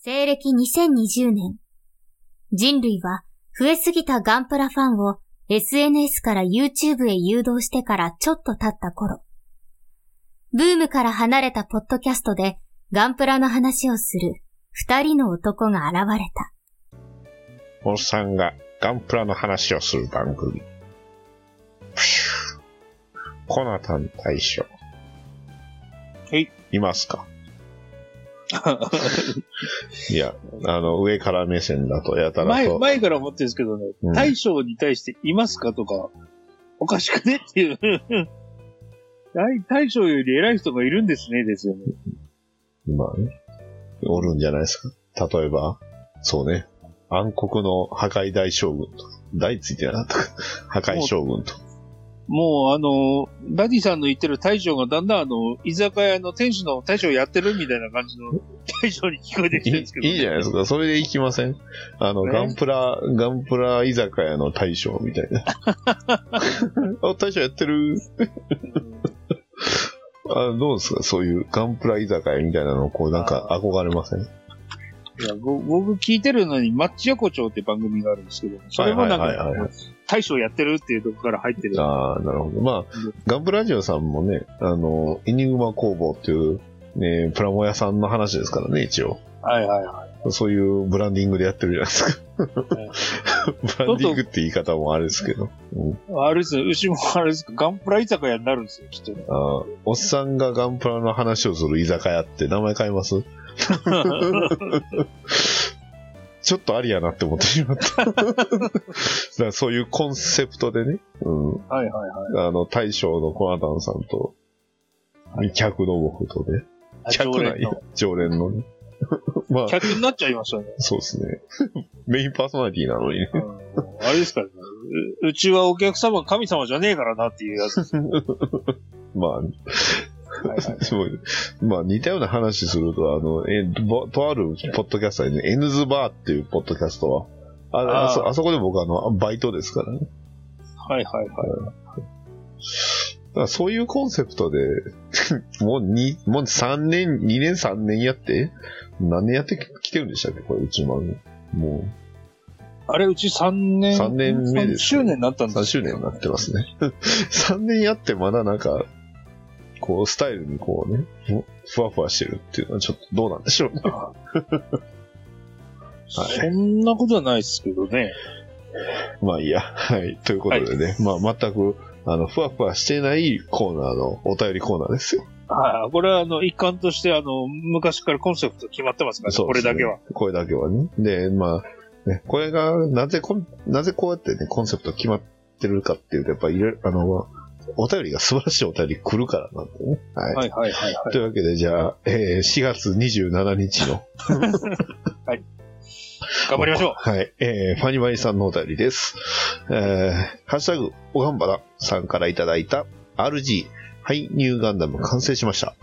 西暦2020年、人類は増えすぎたガンプラファンを SNS から YouTube へ誘導してからちょっと経った頃、ブームから離れたポッドキャストでガンプラの話をする二人の男が現れた。おっさんがガンプラの話をする番組。コナタン大将。はい。いますか？いや、あの、上から目線だとやたら前、と。前から思ってるんですけどね、うん大将に対していますかとか、おかしくねっていう。大大将より偉い人がいるんですね、ですよね。まあね。おるんじゃないですか。例えば、そうね。暗黒の破壊大将軍と。大ついてなかったか。破壊将軍と。もう、あの、ダディさんの言ってる大将がだんだんあの、居酒屋の店主の大将やってるみたいな感じの大将に聞こえてきてるんですけど、いいいいじゃないですか。それで行きません？あの、ねガンプラ、ガンプラ居酒屋の大将みたいな。あ、大将やってる？あどうですか？そういうガンプラ居酒屋みたいなの、こう、なんか憧れません？いやぼ僕聞いてるのに、マッチ横丁って番組があるんですけど、それもなんか、大将やってるっていうとこから入ってる。ああ、なるほど。まあ、ガンプラジオさんもね、あの、エニグマ工房っていう、ね、プラモ屋さんの話ですからね、一応。はいはいはそういうブランディングでやってるじゃないですか。い。ブランディングって言い方もあれですけど。うん、あれですよ、牛もあれですか、ガンプラ居酒屋になるんですよ、きっとね。あーおっさんがガンプラの話をする居酒屋って名前変えます？ちょっとありやなって思ってしまった。だからそういうコンセプトでね、うん、はいはいはい。あの、大将のコナタンさんと、客の僕とね、あ客ない常連の。常連のね。まあ、客になっちゃいましたね。そうですね。メインパーソナリティなのにね。うんあれですからね。ううちはお客様神様じゃねえからなっていうやつ。まあ、はいはい そうまあ似たような話すると、あの、え、ぼとあるポッドキャスターにね、エヌズバーっていうポッドキャストは、ああそあそこで僕あの、バイトですからね。はいはいはい。だからそういうコンセプトで、もうに、もう3年、2年3年やって、何年やってきてるんでしたっけこれ、うちも。もあれ、うち3年。三年目です3周年になったんう、3です周年になってますね。3年やってまだなんか、こう、スタイルにこうね、ふふわふわしてるっていうのはちょっとどうなんでしょうね。そんなことはないですけどね。まあいいや。はい。ということでね、まあ全く、あの、ふわふわしてないコーナーのお便りコーナーですよ。はい。これは、あの、一環として、あの、昔からコンセプト決まってますからね、これだけは。。これだけはね。で、まあ、ね、これが、なぜこん、なぜこうやってね、コンセプト決まってるかっていうと、やっぱりいろいろ、あの、お便りが素晴らしいお便り来るからなんでね。はい。はいはいはいはい。というわけで、じゃあ、えー4月27日の、頑張りましょう。はい。えー、ファニマニさんのお便りです。えー、ハッシュタグ、おがんばらさんからいただいた RG、ハイニューガンダム完成しました。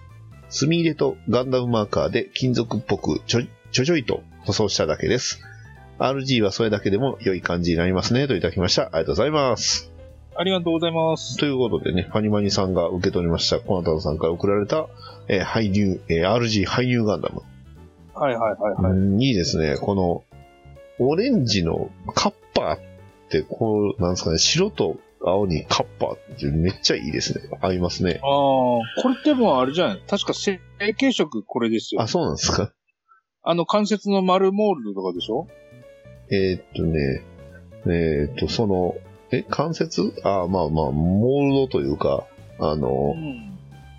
墨入れとガンダムマーカーで金属っぽくちょいちょいちょいと塗装しただけです。RG はそれだけでも良い感じになりますね。といただきました。ありがとうございます。ありがとうございます。ということでね、ファニマニさんが受け取りました、コナタンさんから送られた、えー、ハイニュー、えー RG ハイニューガンダム。はいはいはいはい。うんいいですね。この、オレンジのカッパーって、こう、なんですかね、白と青にカッパーってめっちゃいいですね。合いますね。ああ、これでもあれじゃない？確か成形色これですよ。あ、そうなんですか？あの関節の丸モールドとかでしょ？えーっとね、えーっと、その、え、関節？あまあまあ、モールドというか、あのう、ん。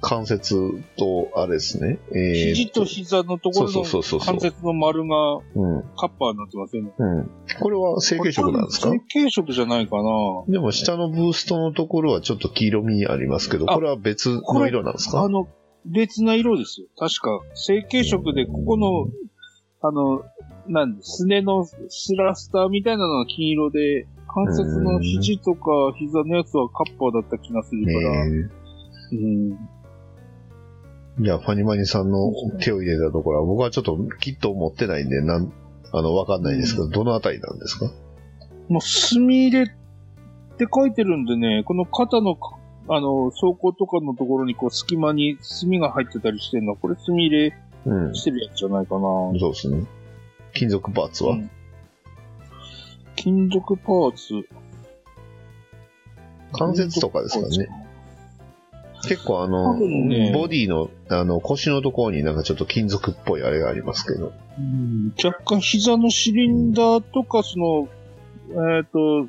関節と、あれですね。えー肘と膝のところの関節の丸がうん。カッパーになってますよね。うん。これは成形色なんですか？成形色じゃないかなでも下のブーストのところはちょっと黄色みありますけど、あこれは別の色なんですか？あの、別な色ですよ。確か、成形色で、ここの、あの、なんで、すねのスラスターみたいなのが金色で、関節の肘とか膝のやつはカッパーだった気がするから、えうん。ーじゃあ、ファニマニさんの手を入れたところは、僕はちょっときっと持ってないんで、なん、あの、わかんないですけど、どのあたりなんですか？もう、墨入れって書いてるんでね、この肩のか、あの、走行とかのところにこう隙間に墨が入ってたりしてるのは、これ墨入れうん。してるやつじゃないかな。そうですね。金属パーツは、うん金属パーツ。関節とかですかね。結構あの、ねボディの、あの、腰のところになんかちょっと金属っぽいあれがありますけど。うん若干膝のシリンダーとか、その、えっ、と、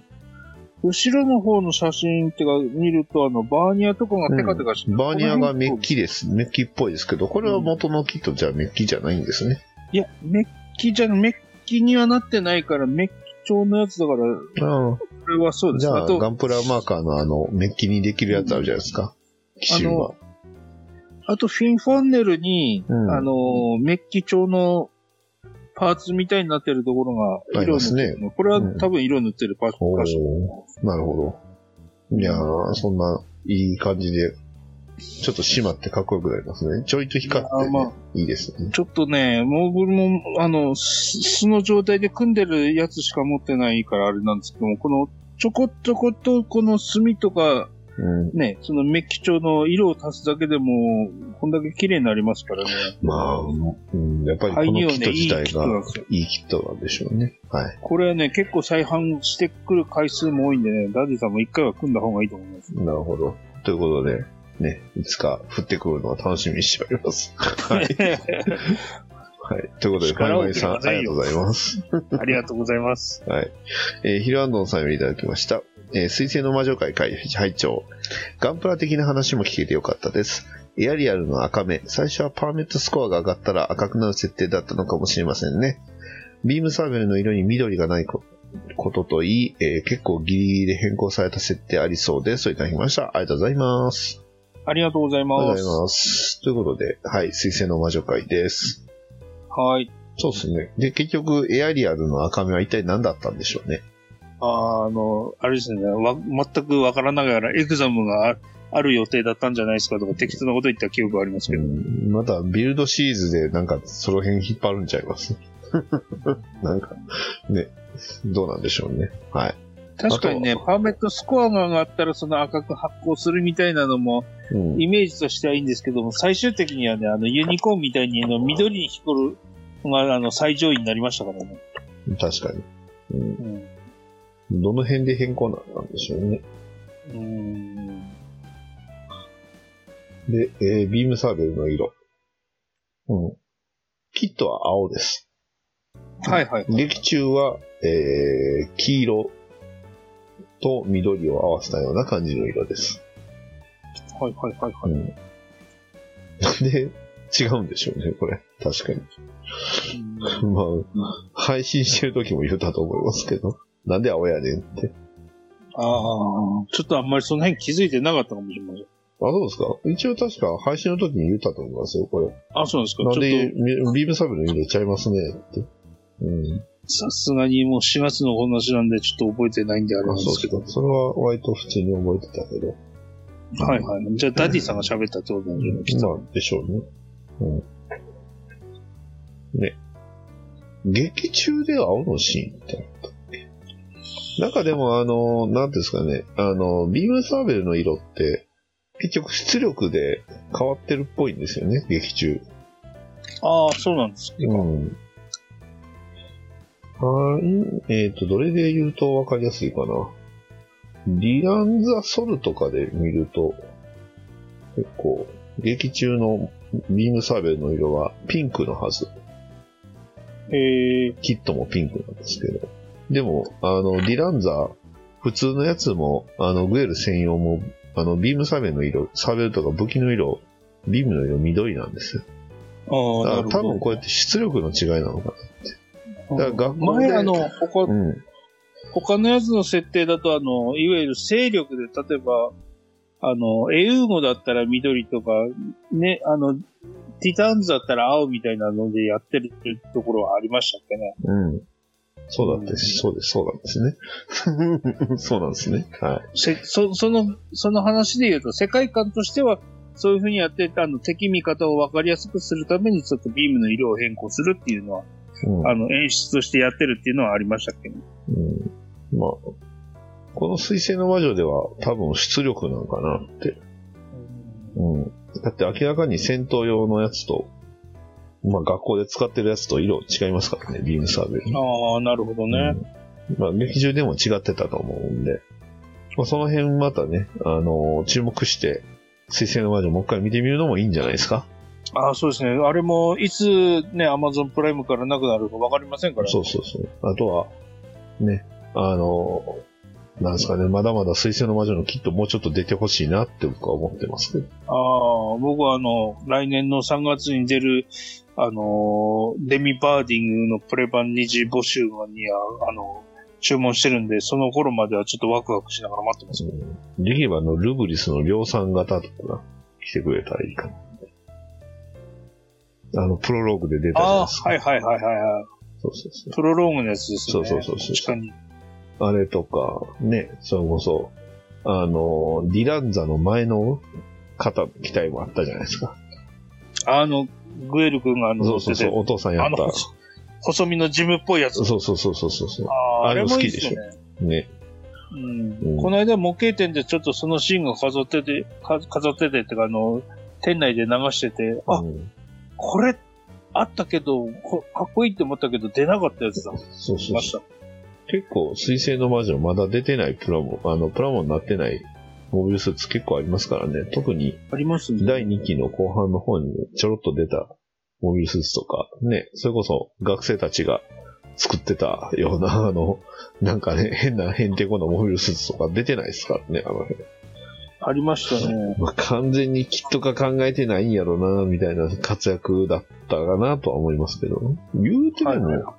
後ろの方の写真ってか見ると、あの、バーニアとかがテカテカしてる、バーニアがメッキです。メッキっぽいですけど、これは元のキットじゃメッキじゃないんですね。いや、メッキじゃ、メッキにはなってないから、メッキ調のやつだから、ああこれはそうです。じゃあ、あと、ガンプラマーカーのあの、メッキにできるやつあるじゃないですか。機種は。あとフィンファンネルに、うんあの、メッキ調のパーツみたいになってるところが、ありますね色塗ってるのこれは多分色塗ってるパーツお箇所。ーなるほど。いやー、そんな、いい感じで、ちょっと締まってかっこよくなりますね。ちょいと光って、ねまあいいですね。ちょっとね、モーグルも、あの、す素の状態で組んでるやつしか持ってないからあれなんですけども、この、ちょこちょこと、この墨とか、うん。ね、そのメッキ調の色を足すだけでも、こんだけ綺麗になりますからね。まあ、うん、やっぱりこのキットはね、いい自体が。いいキットなんでしょうね。はい。これはね、結構再販してくる回数も多いんでね、ダディさんも一回は組んだ方がいいと思います。なるほど。ということで、ね、いつか降ってくるのを楽しみにしております。はい。はい。ということで、ファイマイさん、ありがとうございます。ありがとうございます。はい。えーヒルアンドンさんよりいただきました。えー水星の魔女会回拝聴ガンプラ的な話も聞けてよかったです。エアリアルの赤目。最初はパーメットスコアが上がったら赤くなる設定だったのかもしれませんね。ビームサーベルの色に緑がないこことといい、えー結構ギリギリで変更された設定ありそうです。といただきました。ありがとうございます。ありがとうございありがとうます。ございます。ということで、はい、水星の魔女会です。はい。そうですね。で、結局、エアリアルの赤目は一体何だったんでしょうね。あーあの、あれですね、わ全くわからながらエグザムがあある予定だったんじゃないですかとか適当なこと言った記憶がありますけど。うんまた、ビルドシリーズでなんか、その辺引っ張るんちゃいます？なんか、ね、どうなんでしょうね。はい。確かにね、パーメットスコアが上がったらその赤く発光するみたいなのもうん。イメージとしてはいいんですけども、最終的にはね、あのユニコーンみたいにあの緑に光るのがあの最上位になりましたからね。確かに。うん。うん。どの辺で変更になんでしょうね。うーん。で、えービームサーベルの色。うん。キットは青です。はいはい。劇中は、えー、黄色と緑を合わせたような感じの色です。はいはいはいはい。うん。で、違うんでしょうね、これ。確かに。うんまあ、配信してる時も言ったと思いますけど。なんで青やねんって。ああ、ちょっとあんまりその辺気づいてなかったかもしれません。あ、そうですか一応確か配信の時に言ったと思いますよ、これ。あ、そうなんですか。なんで、ビビームサーベルの色ちゃいますね、って。うん。と、さすがにもう4月のお話なんでちょっと覚えてないんであれなあ、んですけど。それは割と普通に覚えてたけど。はいはい。じゃあダディさんが喋ったってことなんでしょうね、きっと。まあ、でしょうね。うん。ね。劇中で青のシーンってあったっけ？なんかでもあの、なんですかね、あの、ビームサーベルの色って、結局出力で変わってるっぽいんですよね、劇中。ああ、そうなんです。うん。はい。えっ、と、どれで言うとわかりやすいかな？リランザソルとかで見ると、結構、劇中のビームサーベルの色はピンクのはず。えー、キットもピンクなんですけど。でも、あの、ディランザ、普通のやつも、あの、グエル専用も、あの、ビームサーベルの色、サーベルとか武器の色、ビームの色緑なんですよ。ああ、多なるほど。分こうやって出力の違いなのかだから学校で前あの、他な。、うん。他のやつの設定だと、あの、いわゆる勢力で、例えば、あの、エウーゴだったら緑とか、ね、あの、ティターンズだったら青みたいなのでやってるところはありましたっけね。うん。そうだって、そうです、そうなんですね。そうなんですね。はせそその、その話で言うと、世界観としては、そういう風にやって、あの、敵味方を分かりやすくするために、ちょっとビームの色を変更するっていうのは、い。うんあの、演出としてやってるっていうのはありましたっけ？ね。うん、まあ、この水星の魔女では多分出力なんかなって。うん。だって明らかに戦闘用のやつと、まあ学校で使ってるやつと色違いますからね、ビームサーベル。ああ、なるほどね。うんまあ劇中でも違ってたと思うんで、まあその辺またね、あのー注目して、水星の魔女もう一回見てみるのもいいんじゃないですか？ああ、そうですね。あれも、いつね、アマゾンプライムからなくなるかわかりませんから。そうそうそう。あとは、ね、あのーなんですかね、まだまだ水星の魔女のキットもうちょっと出てほしいなって僕は思ってますけど。ああ、僕はあの、来年の3月に出る、あのー、デミバーディングのプレバン二次募集には、あの、注文してるんで、その頃まではちょっとワクワクしながら待ってます。うんできればあの、ルブリスの量産型とかが来てくれたらいいかな。あの、プロローグで出たじゃないああ、ですか。はいはいはいはいはい。そうそうそう。プロローグのやつですよね。そうそうそうそう確かに。あれとか、ね、それこそ、あの、ディランザの前の方の機体もあったじゃないですか。あの、グエル君があの、そうそうそう、お父さんやった。細身のジムっぽいやつ。そうそうそうそうそう。ああ、あれもも好きでしょね。ね。うんうんこの間模型店でちょっとそのシーンが飾ってて、か飾っててってか、あの、店内で流してて、あ、うんこれ、あったけど、こかっこいいって思ったけど出なかったやつだ。そうそうそう。結構、水星の魔女まだ出てないプラモ、あの、プラモになってないモビルスーツ結構ありますからね。特にありますね。第2期の後半の方にちょろっと出たモビルスーツとか、ね、それこそ学生たちが作ってたような、あの、なんかね、変な、変てこなモビルスーツとか出てないですからね、あの辺。ありましたね。まあ、完全にキット化考えてないんやろな、みたいな活躍だったかなとは思いますけど。言うてでも、はいはい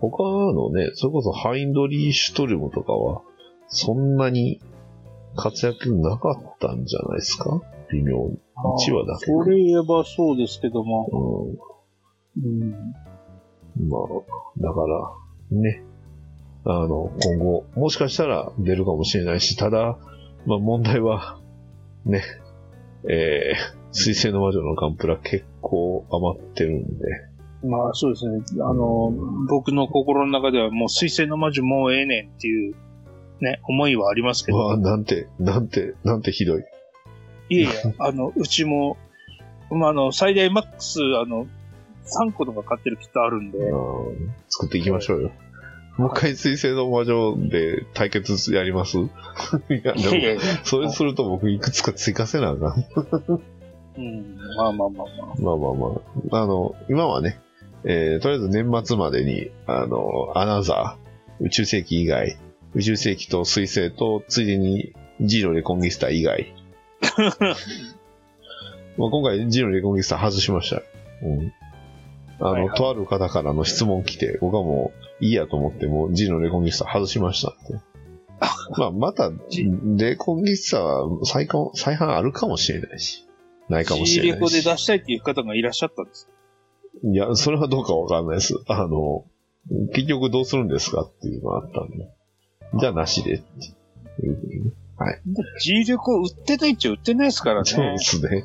他のね、それこそハインドリー・シュトルムとかは、そんなに活躍なかったんじゃないですか？微妙に。1話だけ。それ言えばそうですけども。うんうん。まあ、だから、ね。あの、今後、もしかしたら出るかもしれないし、ただ、まあ問題は、ね、えー、水星の魔女のガンプラ結構余ってるんで、まあそうですね。あの、僕の心の中ではもう水星の魔女もうええねんっていう、ね、思いはありますけど。わあ、なんて、なんて、なんてひどい。いえいえ、あの、うちも、まあ、あの、最大マックス、あの、3個とか買ってるキットあるんで、うん作っていきましょうよ。もう一回水星の魔女で対決やります？いや、でも、いやいやいやそれすると僕いくつか追加せなあかん。うん、まあまあまあまあ。まあまあまあ。あの、今はね、えーとりあえず年末までに、あの、アナザー、宇宙世紀以外、宇宙世紀と水星と、ついでに、ジーロレコンギスタ以外。まあ今回、ジーロレコンギスタ外しました。うん。あの、はいはいとある方からの質問来て、僕はもう、いいやと思って、もう、ジーロレコンギスタ外しましたって。まあ、また、レコンギスタは再販、再販あるかもしれないし、ないかもし G れないし。レコで出したいっていう方がいらっしゃったんです。いや、それはどうかわかんないです。あの、結局どうするんですかっていうのがあったんで。じゃあなしでっていうふうにね。G レコ売ってないっちゃ売ってないですからね。そうですね。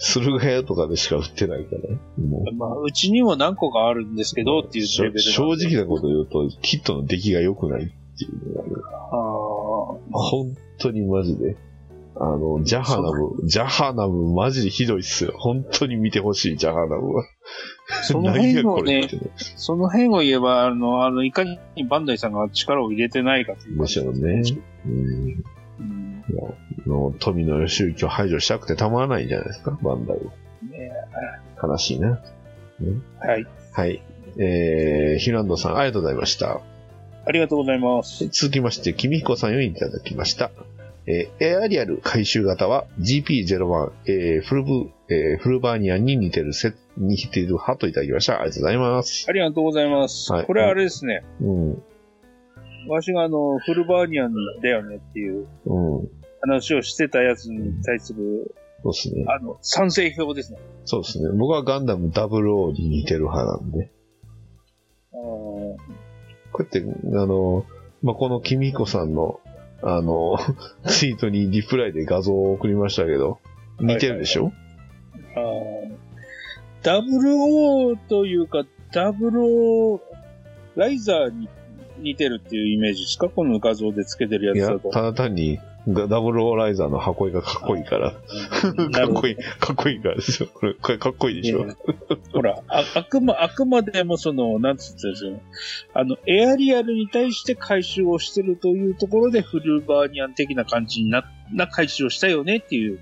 駿河屋とかでしか売ってないから。もまあ、うちにも何個かあるんですけどっていうレベル正直なこと言うと、キットの出来が良くないっていうのがある。あー本当にマジで。あの、ジャハナム、ジャハナムマジでひどいっすよ。本当に見てほしい、ジャハナムは。その辺をね。その辺を言えば、あの、あの、いかにバンダイさんが力を入れてないかというでしょうね。うん。うんの富野義行を排除したくてたまらないんじゃないですか、バンダイは。ね悲しいな。はい。はい。えー、ヒランドさん、ありがとうございました。ありがとうございます。続きまして、君彦さんよりいただきました。えー、エアリアル回収型は GP01、えー、フルブ、えー、フルバーニアンに似てるセに似ている派といただきました。ありがとうございます。ありがとうございます。はいこれはあれですね。うん。わしがあの、フルバーニアンだよねっていううん。話をしてたやつに対する、そうですね。あの、賛成票ですね。そうですね。僕はガンダム00に似てる派なんで。あーこうやって、あの、まあ、この君彦さんの、あの、ツイートにリプライで画像を送りましたけど、似てるでしょ、あーダブルオーというか、ダブルオー、ライザーに似てるっていうイメージですか？この画像でつけてるいや、やつだと。ただ単にがダブルオーライザーの箱絵がかっこいいから。かっこいい、かっこいいからですよ。これ、これかっこいいでしょ。ほら、あ、あくま、あくまでもその、なんつってんですよ。あの、エアリアルに対して回収をしてるというところで、フルバーニアン的な感じにな、な回収をしたよねっていう、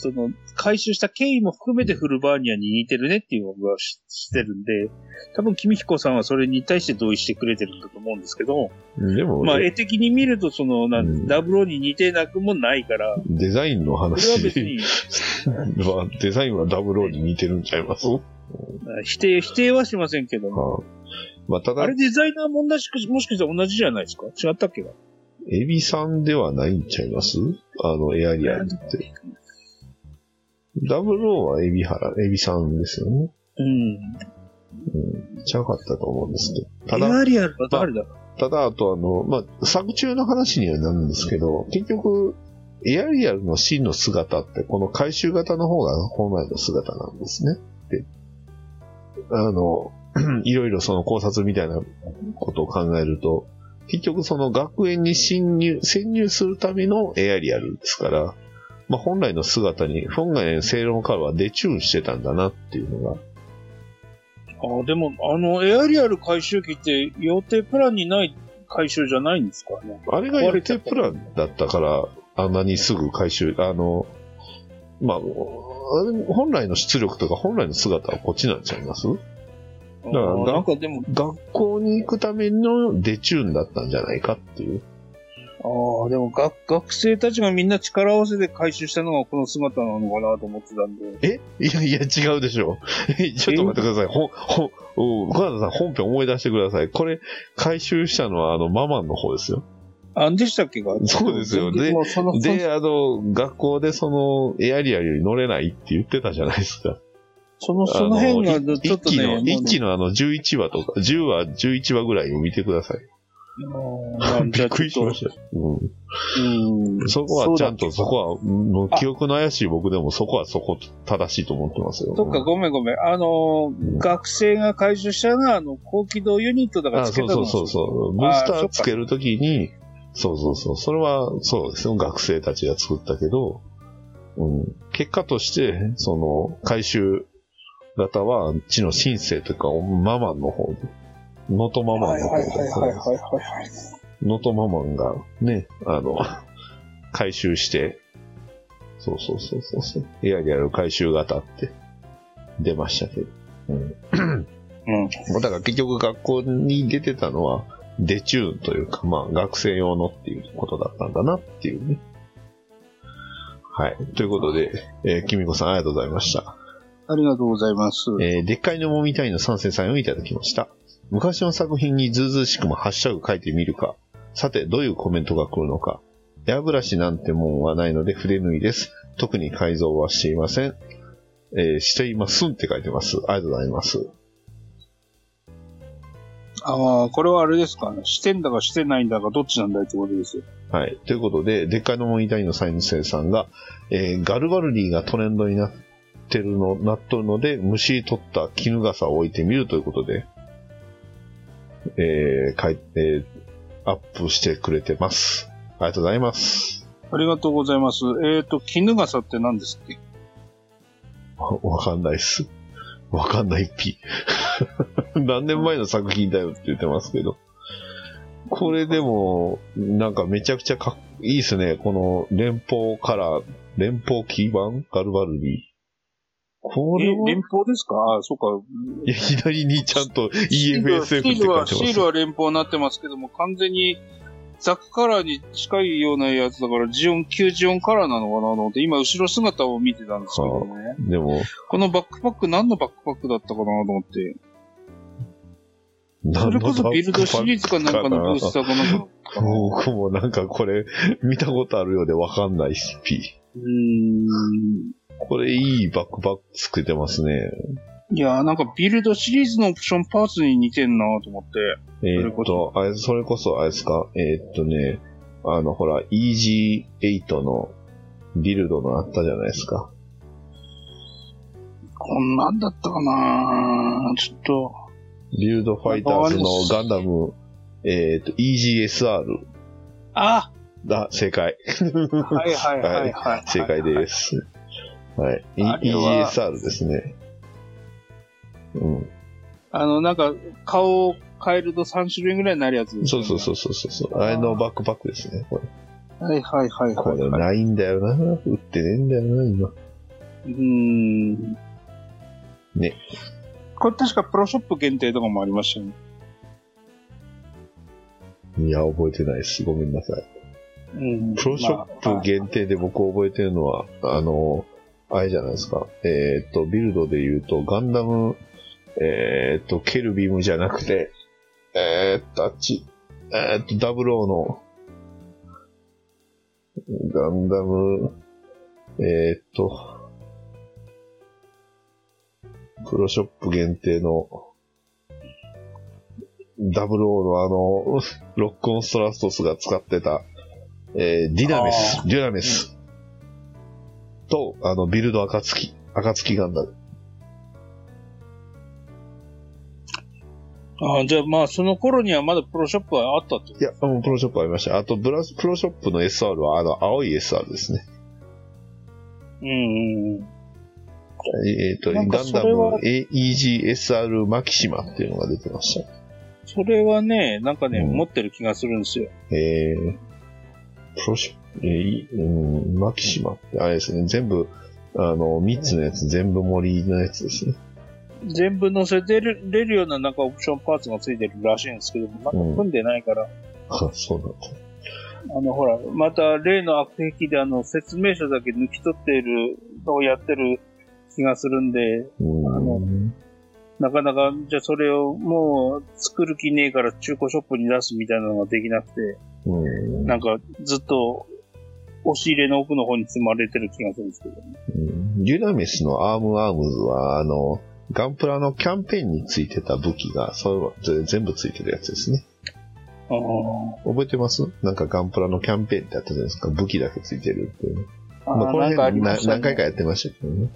その、回収した経緯も含めてフルバーニアンに似てるねっていうのがししてるんで、多分、君彦さんはそれに対して同意してくれてるんだと思うんですけど、でも、まあ、絵的に見ると、その、なうん。ん、ダブルに似てなくもないから、デザインのこれは話別に、は、デザインはダブルオーに似てるんちゃいます？否定、否定はしませんけど。も、はあ。まあ、ただあれ、デザイナーも同じく、もしかしたら同じじゃないですか？違ったっけ？なエビさんではないんちゃいます？あの、エアリアルって。ダブルオーはエビハラ、エビさんですよね。うん。うん。ちゃうかったと思うんですけど。たエだ、アリアルは誰だ？ただ、あとあの、まあ、作中の話にはなるんですけど、結局、エアリアルの真の姿って、この回収型の方が本来の姿なんですね。で、あの、いろいろその考察みたいなことを考えると、結局その学園に侵入、潜入するためのエアリアルですから、まあ、本来の姿に、本来の正論からはデチューンしてたんだなっていうのが、あでも、あの、エアリアル回収機って予定プランにない回収じゃないんですかね。あれが予定プランだったから、あんなにすぐ回収、あの、まあ、本来の出力とか本来の姿はこっちなんちゃいます？あからーなんかでも、学校に行くためのデチューンだったんじゃないかっていう。ああ、でも学、学生たちがみんな力を合わせて回収したのがこの姿なのかなと思ってたんで。え？いやいや、違うでしょ。え ちょっと待ってください。ほん、ほん、お小田さん本編思い出してください。これ、回収したのはあの、ママンの方ですよ。あんでしたっけがそうですよでもそので、あの、学校でその、エアリアルに乗れないって言ってたじゃないですか。その、その辺がちょっとね、一期の、一期のあの11話とか、10話、11話ぐらいを見てください。びっくりしました。ううんん。そこはちゃんと、そこは、もう記憶の怪しい僕でもそこはそこ正しいと思ってますよ。そっか、ごめんごめん。あのー、学生が回収したのは、あの、高機動ユニットだからあ、つけたのそうそうそうそう。ブースターつけるときに、そうそうそう。それは、そうですよ。学生たちが作ったけど、うん。結果として、その、回収型は、地の新生というか、ママンの方で、ノトママンの方はいはいはいはいはいで、はい。ノトママンがね、あの、回収して、そうそうそうそうそう。エアリアル回収型って出ましたけど。うん。うん。だから結局学校に出てたのは、デチューンというか、まあ学生用のっていうことだったんだなっていうね。はい。ということで、えー、きみこさんありがとうございました。ありがとうございます。えー、でっかいのもみたいの参戦さんをいただきました。昔の作品にずうずうしくもハッシュタグ書いてみるか。さて、どういうコメントが来るのか。エアブラシなんてもんはないので筆縫いです。特に改造はしていません。えー、していますんって書いてます。ありがとうございます。ああ、これはあれですかね。してんだかしてないんだかどっちなんだいってことですよ。はい。ということで、でっかいのもみたいのサイン生さんが、えーガルバルディがトレンドになってるの、なっとるので、虫取った絹笠を置いてみるということで、えーかいえーアップしてくれてます。ありがとうございます。ありがとうございます。えっ、と、絹笠って何ですっけ？わわかんないっす。わかんないっぴ。何年前の作品だよって言ってますけど。これでも、なんかめちゃくちゃかっいいっすね。この連邦カラー、連邦キー版ガルバルディ。こえれは、連邦ですか？ああ、そうか。いや、左にちゃんと EFSF って書いてシールは。シールは連邦になってますけども、完全にザクカラーに近いようなやつだから、ジオン、旧ジオンカラーなのかなと思って、今後ろ姿を見てたんですけどね。でも、このバックパック何のバックパックだったかなと思って。それこそビルドシリーズかなんかのブースターかなんか。僕もなんかこれ、見たことあるようでわかんないし、P。うーん。これいいバックパック作ってますね。いやーなんかビルドシリーズのオプションパーツに似てんなと思って。えーっと、あれ、それこそ、あれですか、えーっとね、あの、ほら、EG8 のビルドのあったじゃないですか。こんなんだったかなちょっと。ビルドファイターズのガンダム、えーっと、EGSR。ああ、正解。はいはいはいはい。正解です。はい。E- ESR ですね。うん。あの、なんか、顔を変えると3種類ぐらいになるやつですよねそうそうそうそうそうそう。あれのバックパックですね。これはいはいはいこれはい、はい。ないんだよな。売ってねえんだよな、今。うーん。ね。これ確かプロショップ限定とかもありましたよね。いや、覚えてないです。ごめんなさい。うん。プロショップ限定で僕覚えてるのは、あの、あれじゃないですか。えーっと、ビルドで言うと、ガンダム、えーっと、ケルビムじゃなくて、えーっと、あっち、えーっと、ダブルオーの、ガンダム、えーっと、プロショップ限定の、ダブルオーのあの、ロックオンストラストスが使ってた、えーディナメスあ、デュナメス。と、あの、ビルド暁、暁ガンダム。ああ、じゃあまあ、その頃にはまだプロショップはあったってこいや、もうプロショップありました。あと、ブラス、プロショップの SR は、あの、青い SR ですね。と。うんうんうん。えっ、と、なんかガンダム AEGSR マキシマっていうのが出てました。それはね、なんかね、うん持ってる気がするんですよ。えー、プロショップ、えーいうん、マキシマって、あれですね、全部、あの、3つのやつ、全部盛りのやつですね。全部乗せてれれるようななんかオプションパーツがついてるらしいんですけども、なんか組んでないから、あ、そうなんだ。あの、ほら、また例の悪癖であの、説明書だけ抜き取っているのをやってる気がするんで、うん。あのなかなか、じゃあそれをもう作る気ねえから中古ショップに出すみたいなのができなくて、うんなんかずっと押し入れの奥の方に積まれてる気がするんですけどね。うんデュナメスのアームアームズは、あの、ガンプラのキャンペーンについてた武器が、そういうの全部ついてるやつですね。ああ覚えてます？なんかガンプラのキャンペーンってあったじゃないですか？武器だけついてるっていうね。あまあ、このね何回かやってましたけどね。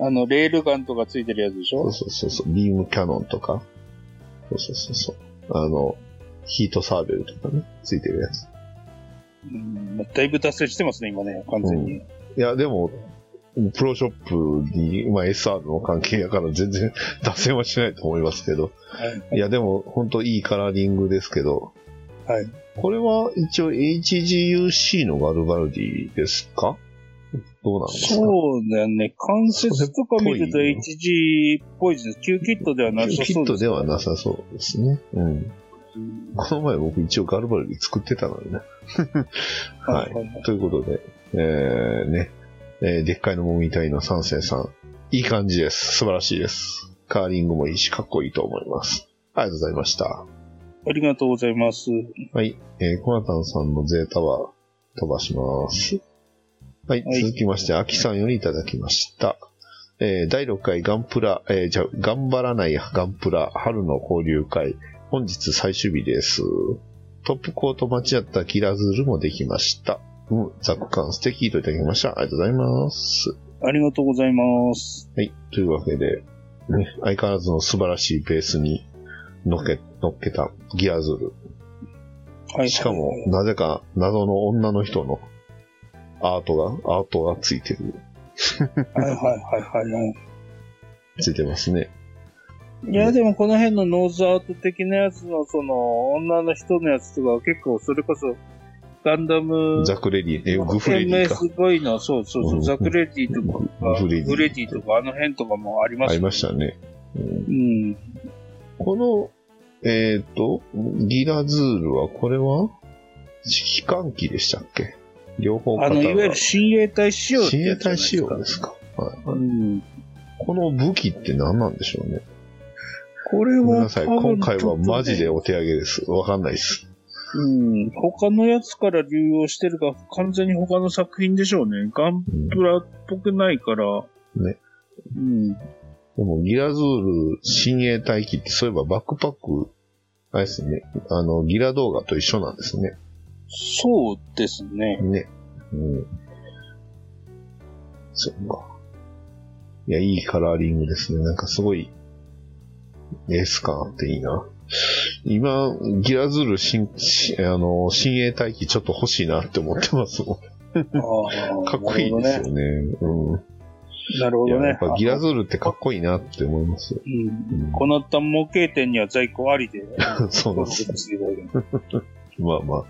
あの、レールガンとかついてるやつでしょ？そうそうそうそう。ビームキャノンとか。そうそうそうそう。あの、ヒートサーベルとかね、ついてるやつ。うん、だいぶ達成してますね、今ね、完全に。いや、でも、プロショップに、まあ、SR の関係やから全然 脱線はしないと思いますけど。はいいや、でも、本当いいカラーリングですけど。はい。これは一応 HGUC のガルバルディですか？どうなんですか？そうだよね。関節とか見ると HG っぽいですね。Q キットではなさそうです。キットではなさそうですね。うん。この前僕一応ガルバルディ作ってたのにね。はい。はい。ということで、えー、ね、えーでっかいのもみたいの三世さん、いい感じです。素晴らしいです。カーリングもいいし、かっこいいと思います。ありがとうございました。ありがとうございます。はい。えー、コナタンさんのゼータは飛ばします。はい。はい続きまして、アキさんよりいただきました。えー、第6回ガンプラ、えー、じゃあ、頑張らないガンプラ春の交流会。本日最終日です。トップコート待ちだったキラズールもできました。うん、ザック感素敵といただきました。ありがとうございます。ありがとうございます。はい。というわけで、ね、相変わらずの素晴らしいベースに乗っけ、乗っけたギアズール。はい。しかも、なぜか謎の女の人のアートが、アートがついてる、はいはいはいはいはい。ついてますね。いや、でもこの辺のノーズアート的なやつの、その、女の人のやつとかは結構、それこそ、ガンダム、ザクレディ、え、グフレディか。MSV の、そうそうそうう、んザクレディとか、グフレディグレディとか、あの辺とかもありまありすましたね。うんうん。この、えっ、と、ギラズールは、これは、機関機でしたっけ？両方あの、いわゆる親衛隊仕様親衛隊仕様ですか。はいうん。この武器って何なんでしょうね。これは、ごめんなさい。今回はマジでお手上げです。わかんないです。うん。他のやつから流用してるか、完全に他の作品でしょうね。ガンうんプラっぽくないから。ね。うん。でも、ギラズール親衛隊機って、そういえばバックパック、あれですね。あの、ギラ動画と一緒なんですね。そうですね。ね。うん。そっか。いや、いいカラーリングですね。なんかすごい、エース感あっていいな。今、ギラズール新、しあの、新鋭待機ちょっと欲しいなって思ってますもん。かっこいいですよね。うん。なるほどね。やっぱギラズールってかっこいいなって思いますよ。うんうんこのった模型店には在庫ありで。そうです。まあまあ。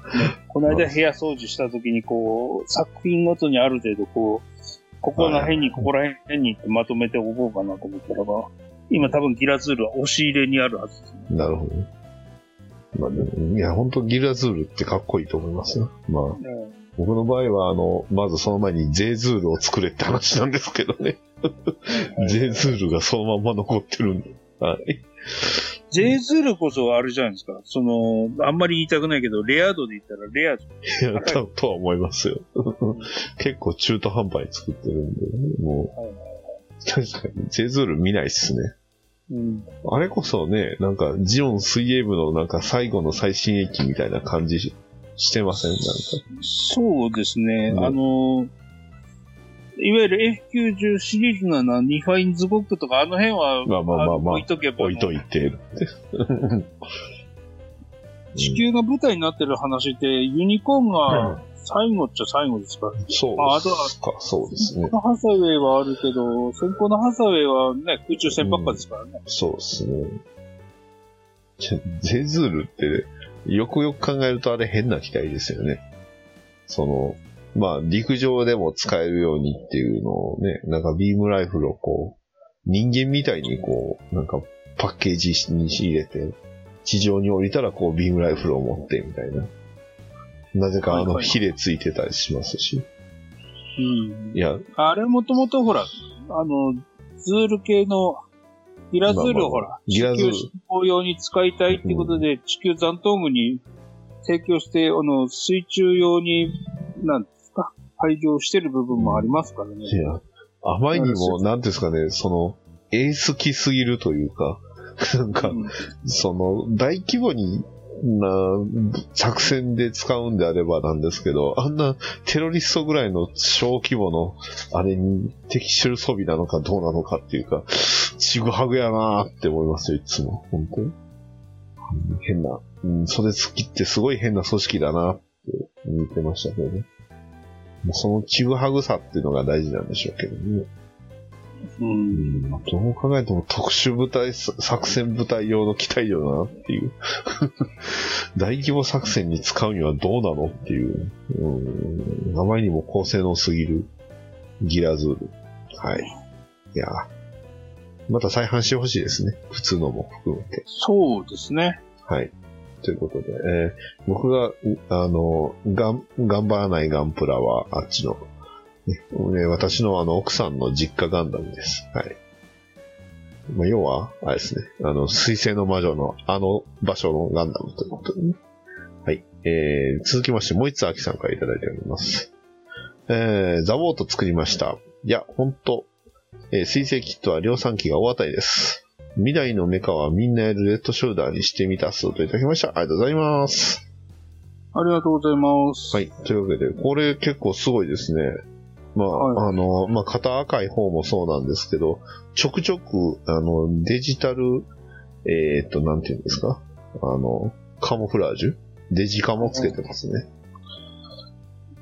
この間部屋掃除した時にこう、作品ごとにある程度こう、ここら辺に、ここら辺にってまとめておこうかなと思ったらば、今多分ギラズールは押し入れにあるはずですね。なるほどね。まあでも、いや、本当ギラズールってかっこいいと思いますよ。まあ、僕の場合は、あの、まずその前に J ズールを作れって話なんですけどね。J ズールがそのまんま残ってるんで。はい。J ズールこそあれじゃないですか。その、あんまり言いたくないけど、レア度で言ったらレア度。いや、ととは思いますよ。結構中途半端に作ってるんで、もう、確かに J ズール見ないっすね。うん。あれこそね、なんか、ジオン水泳部のなんか最後の最新駅みたいな感じししてません？なんか。そうですね。うんあの、いわゆる F90 シリーズのな、ニファインズゴックとか、あの辺は、まあまあまあまあの置いとけば、置いといて。地球が舞台になってる話って、ユニコーンが最後っちゃ最後ですから。そうああとはか、そうですね。ハサウェイはあるけど、先行のハサウェイはね、空中戦ばっかですからね。そうですね。ゼズールって、よくよく考えるとあれ変な機体ですよね。その、まあ、陸上でも使えるようにっていうのをね、なんかビームライフルをこう、人間みたいにこう、なんかパッケージに入れて、地上に降りたらこうビームライフルを持ってみたいな。なぜかあの、はいはいヒレついてたりしますし。うん。いや、あれもともとほら、あの、ズール系の、ギラズールをほらまあまあ、地球進行用に使いたいってことで、地球残党部に提供して、あの、水中用に、なんですか、排除してる部分もありますからね。いや、あまりにも、なんですかね、その、エースきすぎるというか、なんか、うんその、大規模にな作戦で使うんであればなんですけど、あんなテロリストぐらいの小規模のあれに適してる装備なのかどうなのかっていうか、ちぐはぐやなーって思いますよ、いつも。本当に？変な、うん、袖付きってすごい変な組織だなって見てましたけどね。そのちぐはぐさっていうのが大事なんでしょうけどね。う。うんん、どう考えても特殊部隊、作戦部隊用の機体よなっていう。大規模作戦に使うにはどうなのっていう。うん、あまりにも高性能すぎるギラズール。はい。いやまた再販してほしいですね。普通のも含めて。そうですね。はい。ということで、えー僕が、うあの、がん、頑張らないガンプラは、あっちの、ね、ね私のあの、奥さんの実家ガンダムです。はい。まあ、要は、あれですね、あの、水星の魔女のあの場所のガンダムということでね。はい。えー、続きまして、もう一つ秋さんからいただいております。えー、ザ・ウォート作りました。いや、ほんと、えー水星キットは量産機が大当たりです。未来のメカはみんなやるレッドショルダーにしてみたすといただきました。ありがとうございます。ありがとうございます。はい。というわけで、これ結構すごいですね。まあ、はいあの、まあ、肩赤い方もそうなんですけど、ちょくちょく、あの、デジタル、えーっと、なんていうんですか？あの、カモフラージュ？デジカモつけてますね。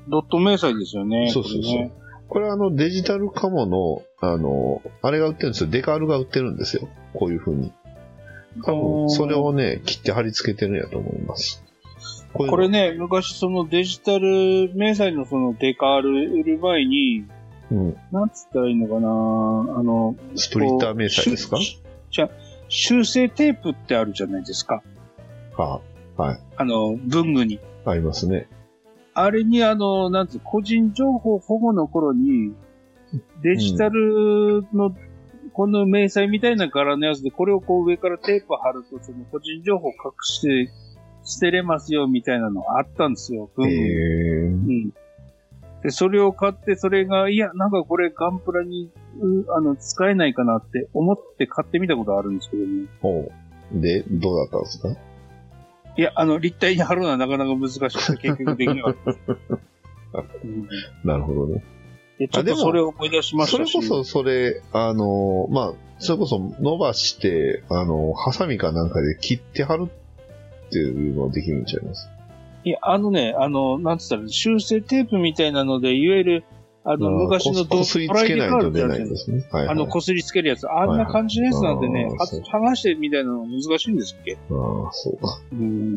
ドット明細ですよね。そうそうそうこれねこれはあの、デジタルカモの、あの、あれが売ってるんですよ。デカールが売ってるんですよ。こういう風に。多分、それをね、切って貼り付けてるんやと思います。これね、昔そのデジタル明細のそのデカール売る前に、うん。なんつったらいいのかなあの、スプリッター明細ですか？じゃあ修正テープってあるじゃないですか。はあの、文具に。あ、ありますね。あれにあの、なんつう、個人情報保護の頃に、デジタルの、この明細みたいな柄のやつで、これをこう上からテープ貼ると、その個人情報隠して捨てれますよみたいなのあったんですよ、文へ具に。えうん。で、それを買って、それが、いや、なんかこれガンプラに、うあの、使えないかなって思って買ってみたことあるんですけどね。ほう。で、どうだったんですか？いや、あの、立体に貼るのはなかなか難しくて、結局できなかった。うんなるほどね。でちょっとそれを思い出しましたし。それこそ、それ、あの、まあ、それこそ伸ばして、あの、ハサミかなんかで切って貼るっていうのはできるんちゃいます？いや、あのね、あの、なんつったら、修正テープみたいなので、いわゆる、あの、昔のこすりつけないと出ないですね。はい、はい。あの、こすりつけるやつ。あんな感じのやつなんてねは剥がしてみたいなの難しいんですっけ？ああ、そうか。うん。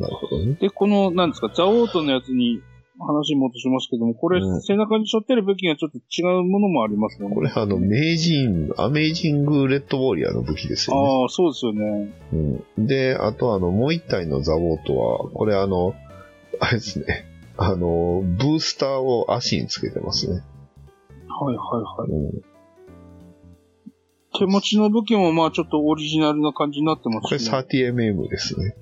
なるほどね。で、この、なんですか、ザオートのやつに話戻しますけども、これ、うん背中に背負ってる武器がちょっと違うものもありますよね。これ、あの、名人、アメイジングレッドウォーリアーの武器ですよね。ああ、そうですよね。うん、で、あとあの、もう一体のザボートは、これあの、あれですね。あの、ブースターを足につけてますね。はいはいはい。うん、手持ちの武器もまあちょっとオリジナルな感じになってまこれすね。30mm ですね。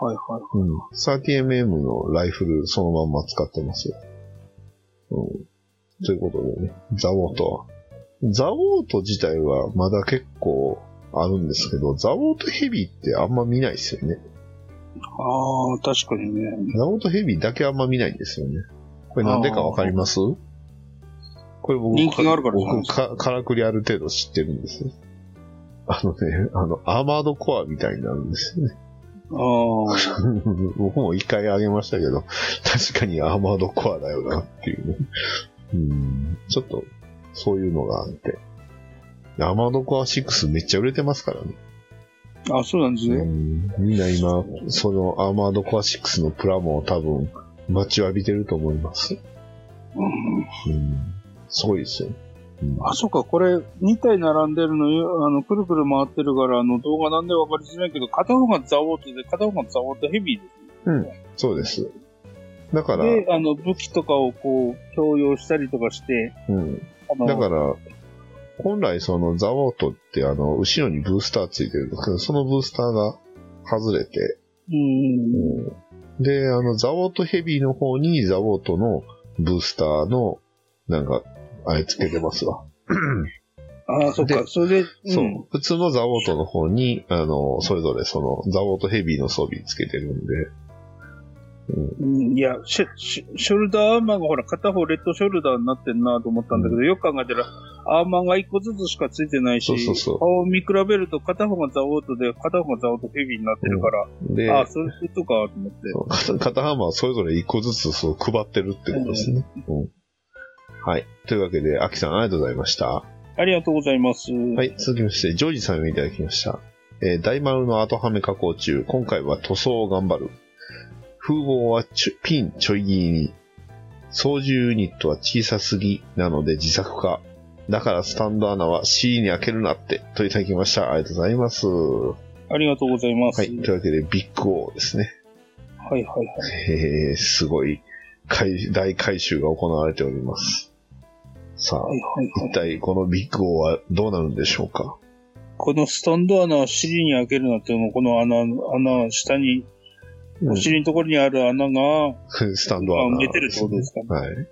はいはい。うん。30mm のライフルそのまんま使ってますよ。うん。ということでね、ザウォートは。ザウォート自体はまだ結構あるんですけど、ザウォートヘビーってあんま見ないですよね。ああ、確かにね。ザウォートヘビーだけあんま見ないんですよね。これなんでかわかります？これ僕、人気があるから僕か、からくりある程度知ってるんですよ。あのね、あの、アーマードコアみたいになるんですよね。ああ、僕も一回あげましたけど、確かにアーマードコアだよなっていうね。うん、ちょっと、そういうのがあって。アーマードコア6めっちゃ売れてますからね。あそうなんですうね。ん、みんな今、そのアーマードコア6のプラモを多分、待ちわびてると思います。うんうん、すごいですよ。うん。あ、そうか、これ、2体並んでるのよ、あの、くるくる回ってるから、あの、動画なんでわかりづらいけど、片方がザオートで、片方がザオートヘビーですね。そうです。だから、で、あの、武器とかをこう、共用したりとかして、うん、だから、本来そのザワートってあの、後ろにブースターついてるんですけど、そのブースターが外れて、うん、で、あの、ザワートヘビーの方にザワートのブースターの、なんか、あれつけてますわ。ああ、そっか、それで、そう、ん普通のザワートの方に、あの、それぞれその、ザワートヘビーの装備つけてるんで、うん。いやシェ、ショルダーアーマーがほら、片方レッドショルダーになってんなと思ったんだけど、よく考えたら、アーマーが一個ずつしかついてないし、そうそうそう。顔を見比べると片方がザオートで、片方がザオートヘビーになってるから、で、ああ、そういうことかと思って。そう。片片ハンマーはそれぞれ一個ずつそう配ってるってことですね。うん。はい。というわけで、アキさんありがとうございました。ありがとうございます。ははい、続きまして、ジョージさんをいただきました。えー大丸の後はめ加工中。今回は塗装を頑張る。風貌はちょピンちょい切りに。操縦ユニットは小さすぎなので自作化。だからスタンド穴は C に開けるなって、といただきました。ありがとうございます。はありがとうございます。い、というわけで、ビッグオーですね。はいはいはい。えー、すごい回大回収が行われております。さあは、いはいはい一体このビッグオーはどうなるんでしょうか？このスタンド穴を尻に開けるなっていうのこの穴、穴、下に、お尻のところにある穴が、スタンド穴、あ埋めてるってことですか？ねはい。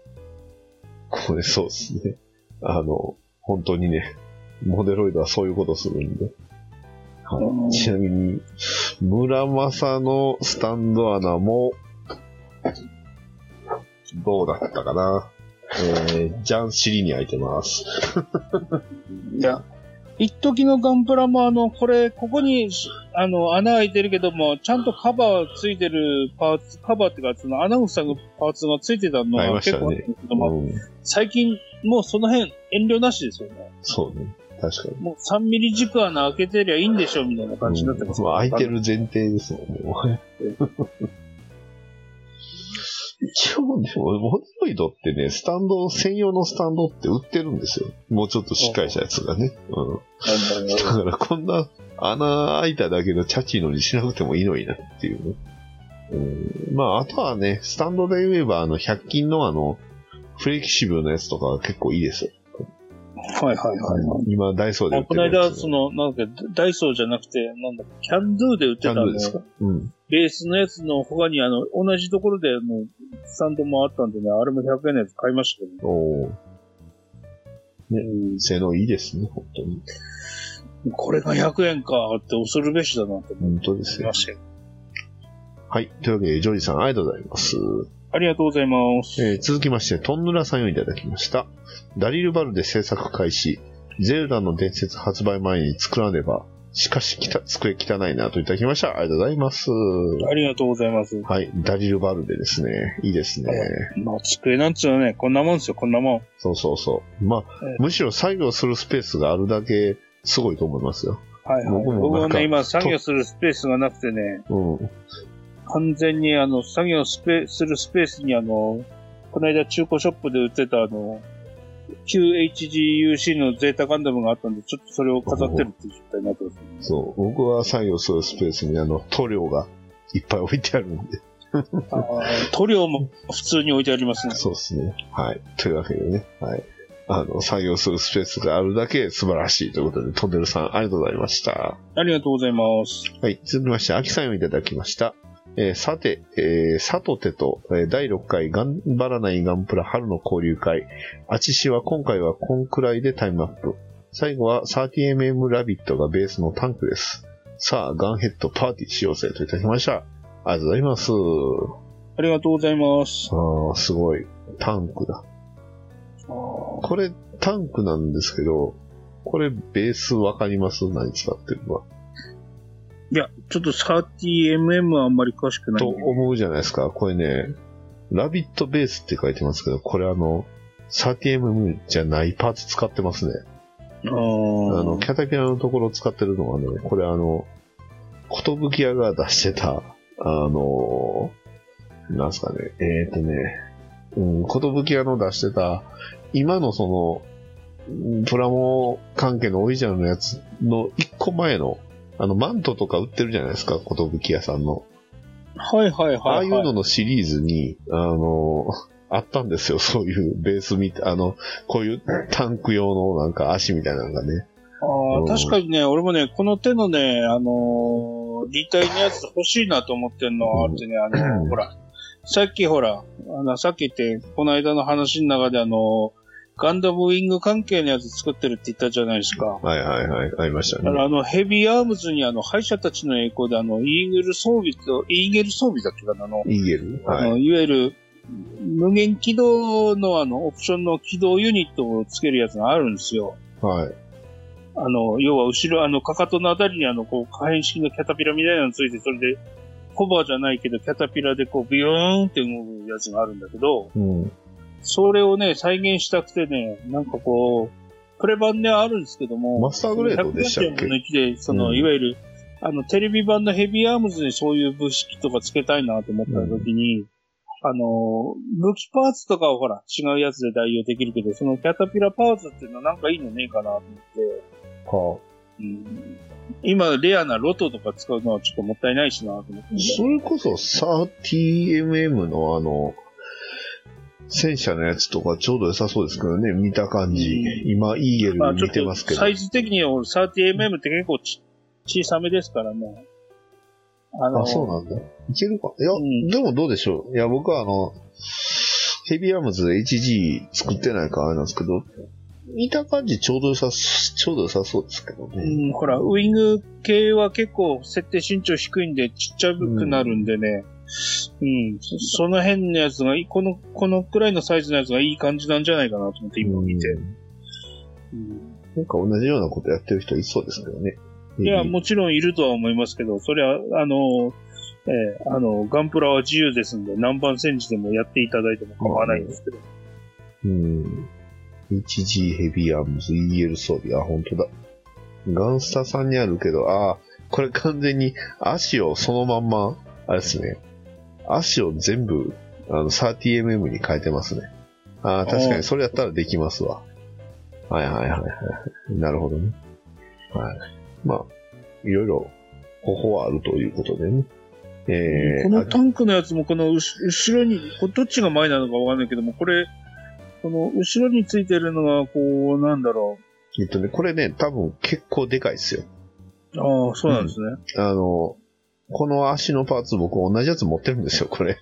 これそうですね。あの、本当にね、モデロイドはそういうことするんで。はいうんちなみに、村正のスタンド穴も、どうだったかな。えー、ジャン尻に開いてます。いや、一時のガンプラもあの、これ、ここに、あの、穴開いてるけども、ちゃんとカバーついてるパーツ、カバーっていうか、その穴を塞ぐパーツがついてたのが結構あるんですけども、うん、最近、もうその辺、遠慮なしですよね。そうね。確かに。もう3ミリ軸穴開けてりゃいいんでしょ、みたいな感じになってますうんまあ、空いてる前提ですもんね。一応ね、モデロイドってね、スタンド、専用のスタンドって売ってるんですよ。もうちょっとしっかりしたやつがね。うん。だからこんな穴開いただけのチャチーのにしなくてもいいのになっていうね。うん、まあ、あとはね、スタンドで言えば、あの、100均のあの、フレキシブルなやつとかは結構いいですよ。はいはいはい。今、ダイソーで売ってるやつ。間、その、なんだっけ、ダイソーじゃなくて、なんだっけ、キャンドゥで売ってたのンドゥですか？うん。ベースのやつの他に、あの、同じところで、もう、スタンドもあったんでね、あれも100円のやつ買いましたけど、おーうん性能いいですね、本当に。これが100円かって恐るべしだなと思本当ですよいま。したよ。はい。というわけで、ジョージさん、ありがとうございます。あありがとうございます。えー続きまして、トンヌラさんをいただきました。ダリルバルで制作開始。ゼルダの伝説発売前に作らねば。しかし、きた机汚いなといただきました。ありがとうございます。ありがとうございます。はい。ダリルバルでですね。いいですね。まあ、机なんつうのはね、こんなもんですよ、こんなもん。そうそうそう。まあえ、むしろ作業するスペースがあるだけすごいと思いますよ。はいはい。僕も僕もね、今作業するスペースがなくてね、うん。完全にあの、作業スペするスペースにあの、この間中古ショップで売ってたあの、QHGUC のゼータガンダムがあったんで、ちょっとそれを飾ってるっていう状態になってます、ね。そう。僕は作業するスペースにあの、塗料がいっぱい置いてあるんで。塗料も普通に置いてありますね。そうですね。はい。というわけでね。はい。あの、作業するスペースがあるだけ素晴らしいということで、トンネルさん、ありがとうございました。ありがとうございます。はい。続きまして、秋さんをいただきました。えーさて、えー、さとてと、えー第6回頑張らないガンプラ春の交流会。あちしは今回はこんくらいでタイムアップ。最後は 30mm ラビットがベースのタンクです。さあ、ガンヘッドパーティーしようぜといただきました。ありがとうございます。ありがとうございます。ああ、すごい。タンクだ。これ、タンクなんですけど、これ、ベースわかります？何使ってるのいや、ちょっと 30mm はあんまり詳しくないと。思うじゃないですか。これね、ラビットベースって書いてますけど、これあの、30mm じゃないパーツ使ってますね。ああの、ーキャタピラのところを使ってるのはね、これあの、ことぶき屋が出してた、あの、なんすかね、えー、とね、うん、ことぶき屋の出してた、今のその、うんプラモ関係のオリジナルのやつの一個前の、あの、マントとか売ってるじゃないですか、ことぶき屋さんの。はいはいはい、はい。ああいうののシリーズに、あの、あったんですよ、そういうベースみたい、あの、こういうタンク用のなんか足みたいなのがね。あうんあ、確かにね、俺もね、この手のね、あのー、立体のやつ欲しいなと思ってんのあってね、あのうんほら、さっきほら、あの、さっき言って、この間の話の中であの、ガンダムウィング関係のやつ作ってるって言ったじゃないですか。はいはいはい、ありましたね。だからあの、ヘビーアームズにあの、敗者たちの栄光であの、イーグル装備と、イーゲル装備だっけかなあの、イーゲル？あの、はい。いわゆる、無限起動のあの、オプションの起動ユニットをつけるやつがあるんですよ。はい。あの、要は後ろ、あの、かかとのあたりにあの、こう、可変式のキャタピラみたいなのついて、それで、ホバーじゃないけど、キャタピラでこう、ビヨーンって動くやつがあるんだけど、うん。それをね、再現したくてね、なんかこう、プレ版ではあるんですけども、マスターグレードでしたっけ？140分の1で、その、うん。いわゆる、あの、テレビ版のヘビーアームズにそういう武式とかつけたいなと思った時に、あの、武器パーツとかはほら、違うやつで代用できるけど、そのキャタピラパーツっていうのはなんかいいのねえかなと思って、はうん。今、レアなロトとか使うのはちょっともったいないしなと思って。それこそ 30mm のあの、戦車のやつとかちょうど良さそうですけどね、見た感じ。うん今、イーゲルまあちょっ見てますけど。とサイズ的には 30mm って結構ち小さめですからね。あの、あ、そうなんだ。いけるか？いや、んでもどうでしょう？いや、僕はあの、ヘビーアームズで HG 作ってないからあれなんですけど、見た感じちょうど良さ、ちょうど良さそうですけどうね。ん、ほら、ウイング系は結構設定身長低いんでちっちゃくなるんでね。うん、そその辺のやつがいい、この、このくらいのサイズのやつがいい感じなんじゃないかなと思って今見て。うんうんなんか同じようなことやってる人いそうですけどね。いや、もちろんいるとは思いますけど、それは、あの、えーあの、ガンプラは自由ですんで、何番戦時でもやっていただいても構わないんですけど。うん。HG ヘビーアームズ EL 装備。あ、本当だ。ガンスタさんにあるけど、あ、これ完全に足をそのまんま、あれですね。足を全部、あの、30mm に変えてますね。あー確かにそれやったらできますわ。はいはいはいはい。なるほどね。はい。まあ、いろいろ方法はあるということでね。えー、このタンクのやつもこの後後ろに、これどっちが前なのかわかんないけども、これ、この後ろについてるのが、こう、なんだろえっとね、これね、多分結構でかいですよ。う。ああ、そうなんですね。あの、この足のパーツ僕同じやつ持ってるんですよ、これ。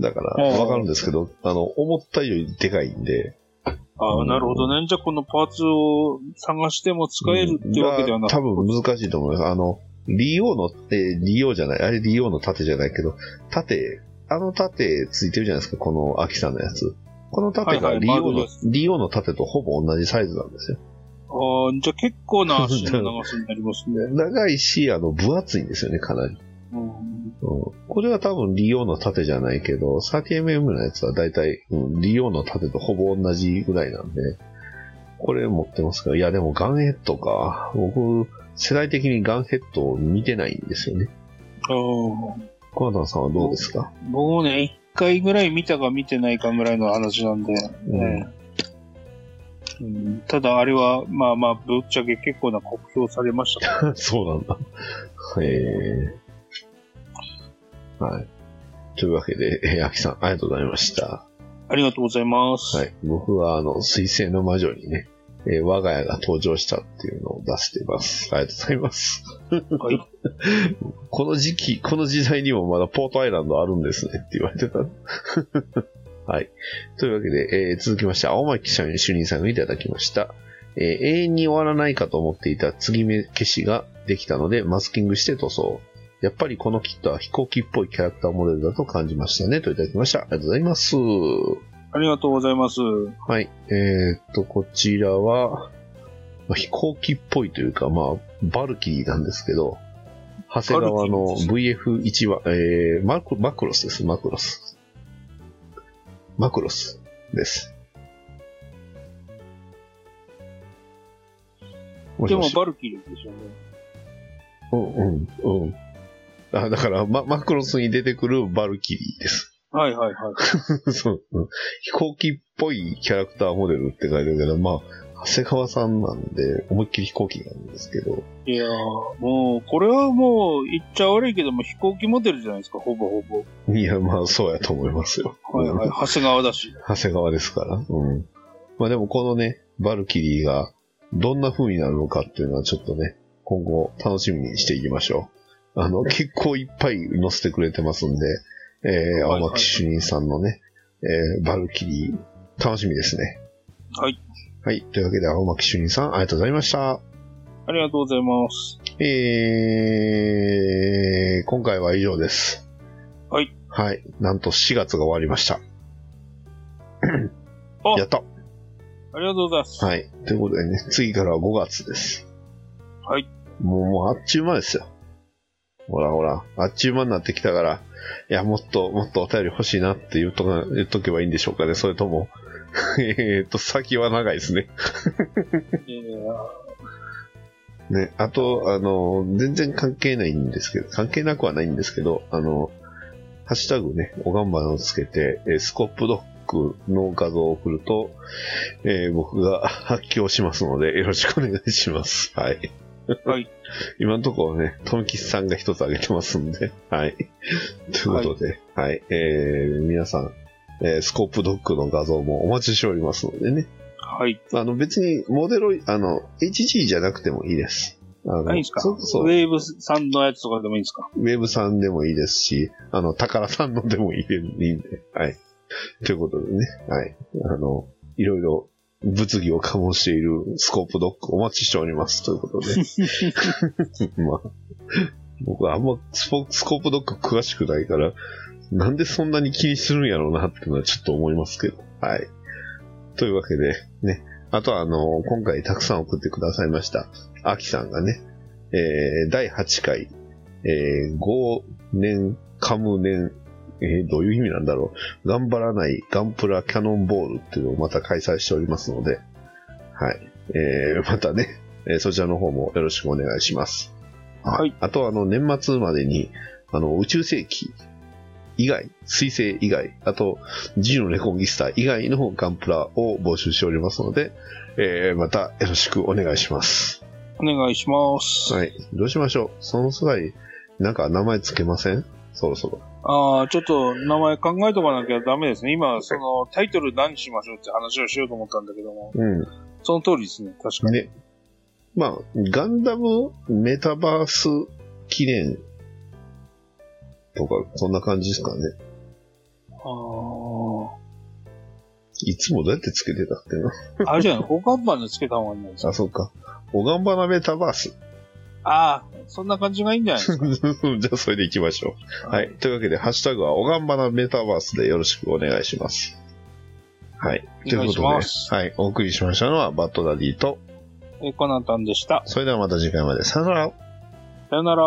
だから、わかるんですけど、あの、思ったよりでかいんで。ああ、なるほどね。じゃあこのパーツを探しても使えるっていうわけではなく多分難しいと思います。あの、リオの、えーリオじゃない、あれリオの盾じゃないけど、盾、あの盾ついてるじゃないですか、このアキさんのやつ。この盾はいはいがリオの、丸いやつリオの盾とほぼ同じサイズなんですよ。ああ、じゃあ結構な足の長さになりますね。長いし、あの、分厚いんですよね、かなり。うんうん、これは多分リオの盾じゃないけど、30mm のやつは大体、うん、リオの盾とほぼ同じぐらいなんで、これ持ってますけど、いやでもガンヘッドか。僕、世代的にガンヘッドを見てないんですよね。あーコナタンさんはどうですか？僕もね、一回ぐらい見たか見てないかぐらいの話なんで、うんねうんただあれは、まあまあ、ぶっちゃけ結構な酷評されました。そうなんだ。へえ。はい。というわけで、えー、アキさん、ありがとうございました。ありがとうございます。はい。僕は、あの、水星の魔女にね、えー我が家が登場したっていうのを出しています。ありがとうございます。はい。この時期、この時代にもまだポートアイランドあるんですねって言われてた。はい。というわけで、えー続きまして、青巻社員主任さんがいただきました。えー永遠に終わらないかと思っていた継ぎ目消しができたので、マスキングして塗装。やっぱりこのキットは飛行機っぽいキャラクターモデルだと感じましたね。といただきました。ありがとうございます。ありがとうございます。はい。えーっと、こちらは、まあ飛行機っぽいというか、まあ、バルキリーなんですけど、長谷川のバルキ VF1 は、えー、マクマクロスです、マクロス。マクロスです。でもバルキリーですよね。うん、うん、うん。あ、だから、ま、マクロスに出てくるバルキリーです。はいはいはい。そう、うん飛行機っぽいキャラクターモデルって書いてあるけど、まあ、長谷川さんなんで、思いっきり飛行機なんですけど、いやー、もう、これはもう、言っちゃ悪いけども、飛行機モデルじゃないですか、ほぼほぼ。いや、まあ、そうやと思いますよ。はいはい。うん長谷川だし。長谷川ですから。うん。まあでも、このね、バルキリーが、どんな風になるのかっていうのは、ちょっとね、今後、楽しみにしていきましょう。あの、結構いっぱい載せてくれてますんで、えー、青巻主任さんのね、えー、バルキリー、楽しみですね。はい。はい。というわけで、青巻主任さん、ありがとうございました。ありがとうございます。えー、今回は以上です。はい。はい。なんと4月が終わりました。あやった。ありがとうございます。はい。ということでね、次からは5月です。はい。もう、もうあっちゅう間ですよ。ほらほら、あっちゅう間になってきたから、いや、もっと、もっとお便り欲しいなって言っとか、言っとけばいいんでしょうかね。それとも、えーっと、先は長いですね。ね、あと、あの、全然関係ないんですけど、関係なくはないんですけど、あの、ハッシュタグね、おがんばなをつけて、えースコップドッグの画像を送ると、えー僕が発狂しますので、よろしくお願いします。はい。はい。今のところね、富吉さんが一つ挙げてますんで、はい。ということで、はい、えー、皆さん、えースコープドッグの画像もお待ちしておりますのでね。はい。あの、別に、モデル、あの、HG じゃなくてもいいです。あの何ですか？そうそうウェーブさんのやつとかでもいいですか？ウェブさんでもいいですし、あの、宝さんのでもいいいいんで、はい。ということでね、はい。あの、いろいろ物議を醸しているスコープドッグお待ちしております。ということで。まあ、僕はあんまスポスコープドッグ詳しくないから、なんでそんなに気にするんやろうなっていうのはちょっと思いますけど。はい。というわけで、ね。あとはあの、今回たくさん送ってくださいました。アキさんがね、えー、第8回、えー、5年、カム年、えー、どういう意味なんだろう。頑張らないガンプラキャノンボールっていうのをまた開催しておりますので、はい。えー、またね、えーそちらの方もよろしくお願いします。はい。あとあの、年末までに、あの、宇宙世紀以外、水星以外、あと、ジのレコンギスタ以外のガンプラを募集しておりますので、えー、またよろしくお願いします。お願いします。はい。どうしましょうその際、なんか名前つけません？そろそろ。ああ、ちょっと名前考えとかなきゃダメですね。今、そのタイトル何しましょうって話をしようと思ったんだけども、うん。その通りですね。確かに。ね。まあ、ガンダムメタバース記念とか、そんな感じですかね。あいつもどうやってつけてたっけな。あ。あれじゃない、他版でつけた方がいいんじゃないですか？あ、そうか。おがんばなメタバース。ああ、そんな感じがいいんじゃないですか？じゃあ、それで行きましょう。はい。というわけで、ハッシュタグは、おがんばなメタバースでよろしくお願いします。はい。ということで、はい。お送りしましたのは、バッドダディと、えーコナタンでした。それではまた次回まで。さよなら。さよなら。